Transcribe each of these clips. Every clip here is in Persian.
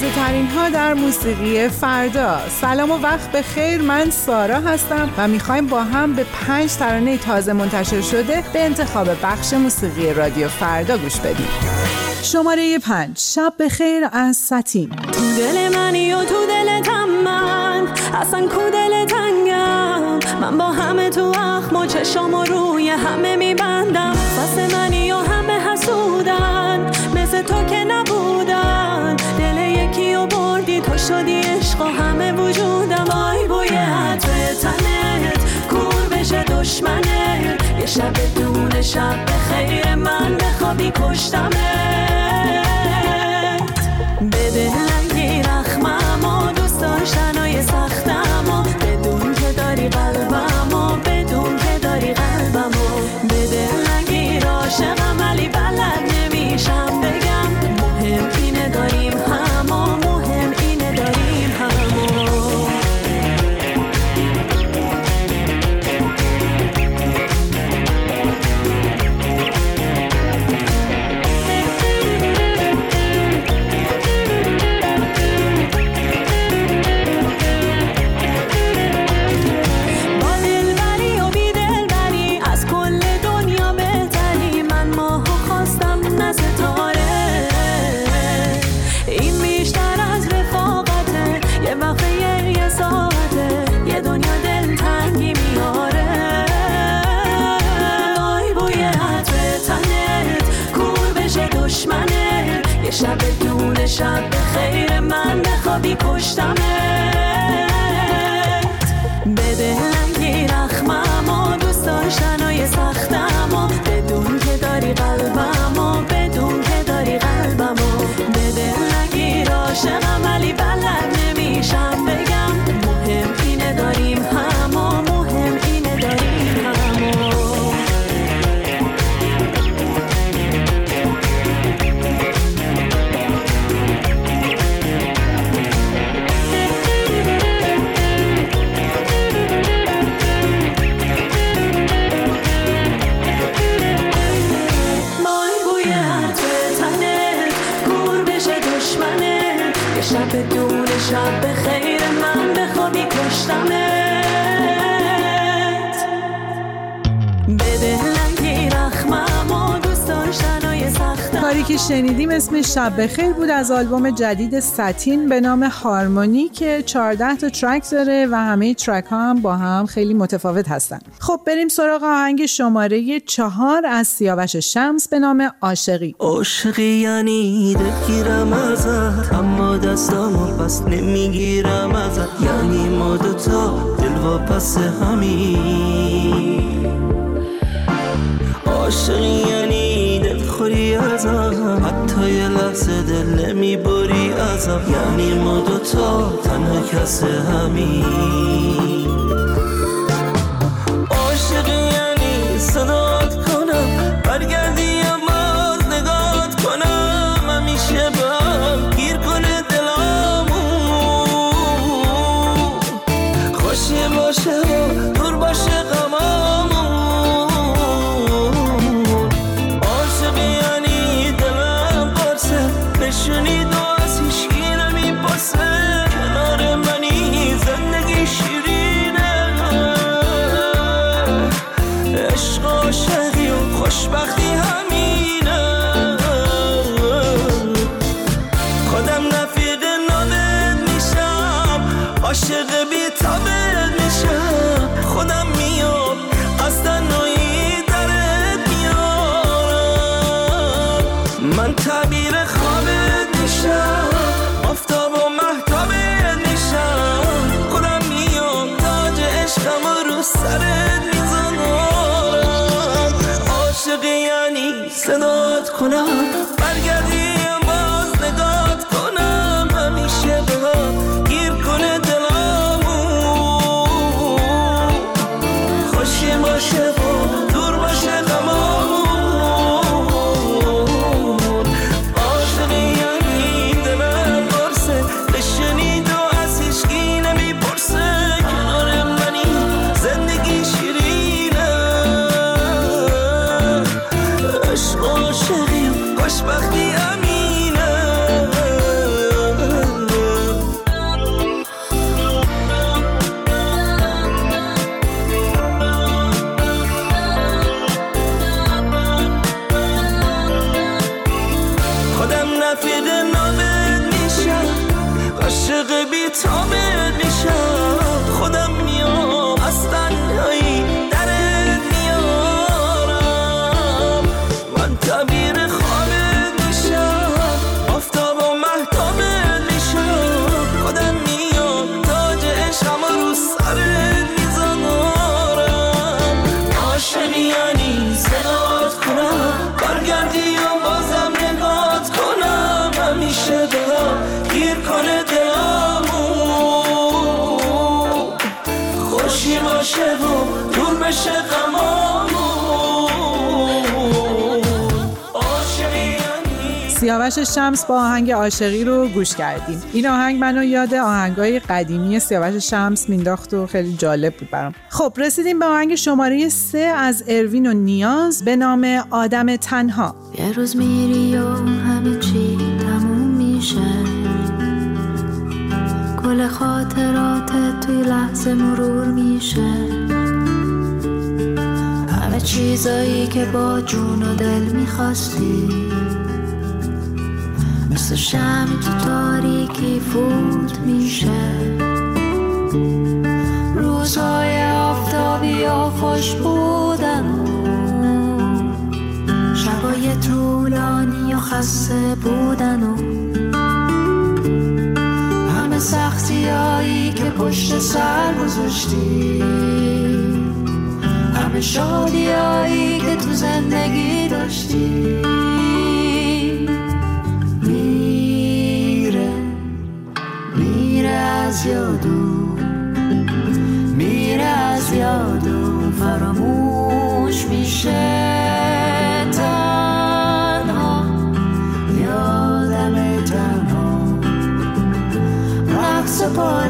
تازه ترین ها در موسیقی فردا. سلام و وقت به خیر. من سارا هستم و می‌خوایم با هم به پنج ترانه تازه منتشر شده به انتخاب بخش موسیقی رادیو فردا گوش بدیم. شماره پنج. شب به خیر از ساتین تو دل منی و تو دلتم من. اصلا کو دل تنگم؟ من با همه تو اخم و چشام و روی همه میبندم. فس منی و همه حسودن. مثل تو که نبودن دل یکی و بردی تو شدی عشق و همه وجودم. وای بوی عطر تنت کور بشه دشمنت. یه شب دون شب به خیر من بخوابی کشتمت بده رنگی من بخوابی کشتمت بده رنگی رخمم و دوست داشتنای سختم. کاری که شنیدیم اسم شب بخیر بود از آلبوم جدید ساتین به نام هارمونی که 14 تا ترک داره و همه ترک ها هم با هم خیلی متفاوت هستن. خب بریم سراغ آهنگ شماره چهار از سیاوش شمس به نام عاشقی. عاشقی یعنی دلگیرم ازت اما دستامو پس نمی‌گیرم ازت. یعنی ما دوتا دل واپس همین عاشقی یه لحظه دل نمی‌بری ازم یعنی ما دوتا تنها کس همین. سیاوش شمس با آهنگ عاشقی رو گوش کردیم. این آهنگ منو یاد آهنگای قدیمی سیاوش شمس مینداخت و خیلی جالب بود برام. خب رسیدیم به آهنگ شماره سه از اروین و نیاز به نام آدم تنها. یه روز میری و همه چی تموم میشه. گل خاطرات توی لحظه مرور میشه. چیزایی که با جون و دل می‌خواستی. مثل شمی تو تاریکی فوت میشه. روزهای آفتابی یا خوش بودن. شبای طولانی و خسته بودن. و همه سختی هایی که پشت سر گذاشتی. همه شادی هایی که تو زندگی داشتی. رقص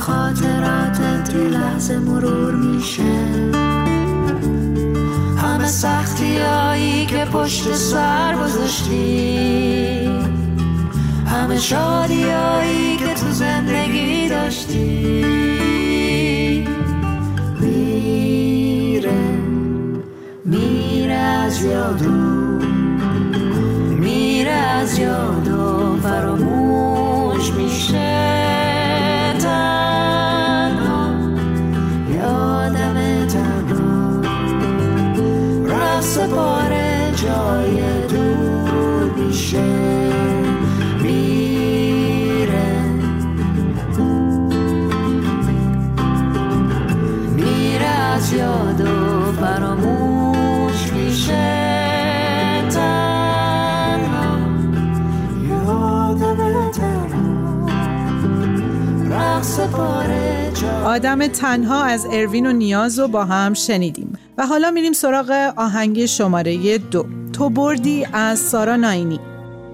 خاطراتت توی لحظه مرور میشه. همه سختی هایی که پشت سر گذاشتی. همه شادی هایی که تو زندگی داشتی. میره میره از یادو از یادو فراموش میشه سپاره جای آدم تنها از اروین و نیاز رو با هم شنیدیم. و حالا میریم سراغ آهنگ شماره دو. تو بردی از سارا ناینی.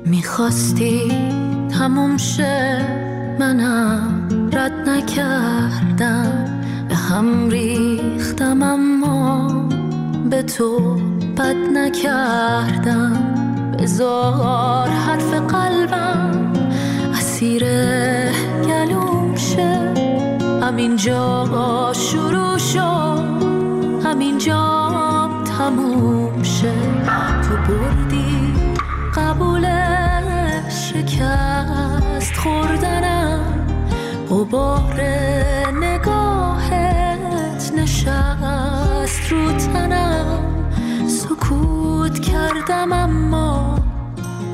می‌خواستی تموم شه منم رد نکردم. به هم ریختم اما به تو بد نکردم. بزار حرف قلبم اسیر گلوم شه. همینجا شروع شد همینجا تموم شه. تو بردی قبول شکست خوردنم. غبار نگاهت نشست رو تنم. سکوت کردم اما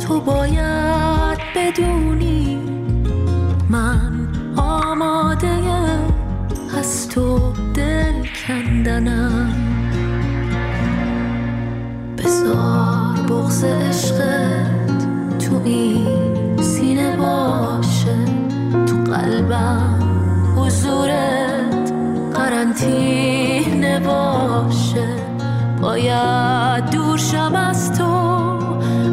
تو باید کندنم بزار بغز عشقت تو این سینه باشه. تو قلبم حضورت قرنطینه باشه. باید دور شم از تو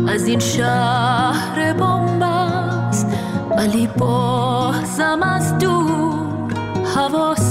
از این شهر بومبست ولی بازم از دور حواسم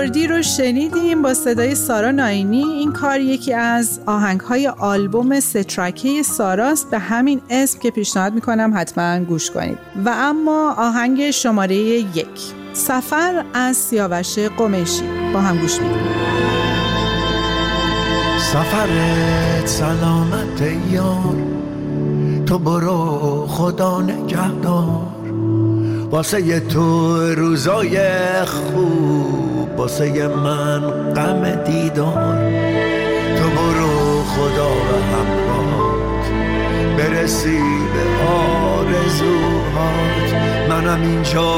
بردی رو شنیدیم با صدای سارا ناینی. این کار یکی از آهنگ های آلبوم سترکه ساراست. به همین اسم که پیشنهاد می‌کنم حتما گوش کنید. و اما آهنگ شماره یک. سفر از سیاوش قمیشی. با هم گوش میدیم سفرت سلامت یار. تو برو خدا نگهدار. واسه تو روزای خوب. واسه من غم دیدار. تو برو خدا و همراهات برسی به آرزوهات. منم اینجا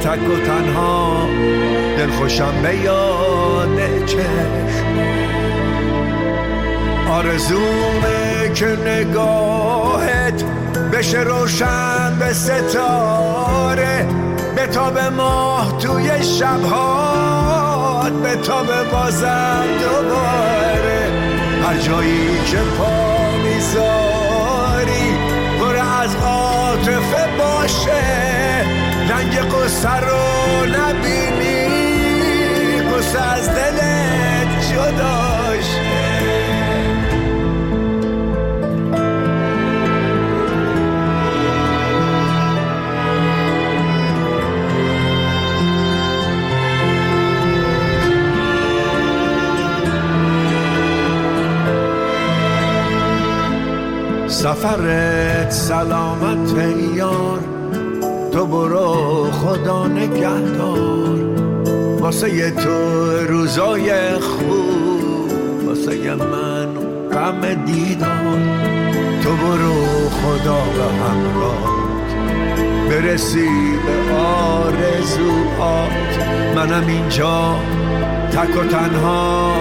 تک و تنها. دلخوشم به یاد چشم. آرزومه که نگاهت بشه روشن به ستاره. به تاب ماه توی شبهات به تاب بازم دوباره. هر جایی که پا می‌ذاری پر از عاطفه باشه. رنگ قصه رو نبینی قصه از دلت جداشه سفرت سلامت یار. تو برو خدا نگهدار. واسه تو روزای خوب واسه من غم دیدار. تو برو خدا و همراهت برسی به آرزوات منم اینجا تک و تنها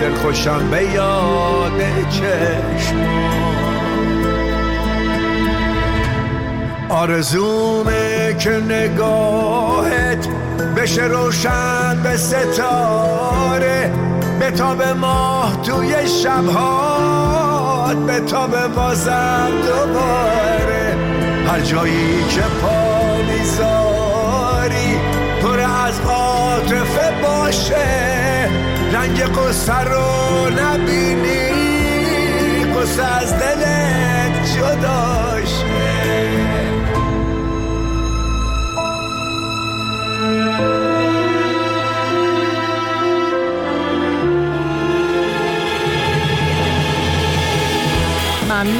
دلخوشم به یاد چشمات آرزومه که نگاهت بشه روشن به ستاره. به تاب ماه توی شبهات به تاب بازم دوباره. هر جایی که پا می‌ذاری پر از عاطفه باشه. رنگ قصه رو نبینی قصه از دلت جداشه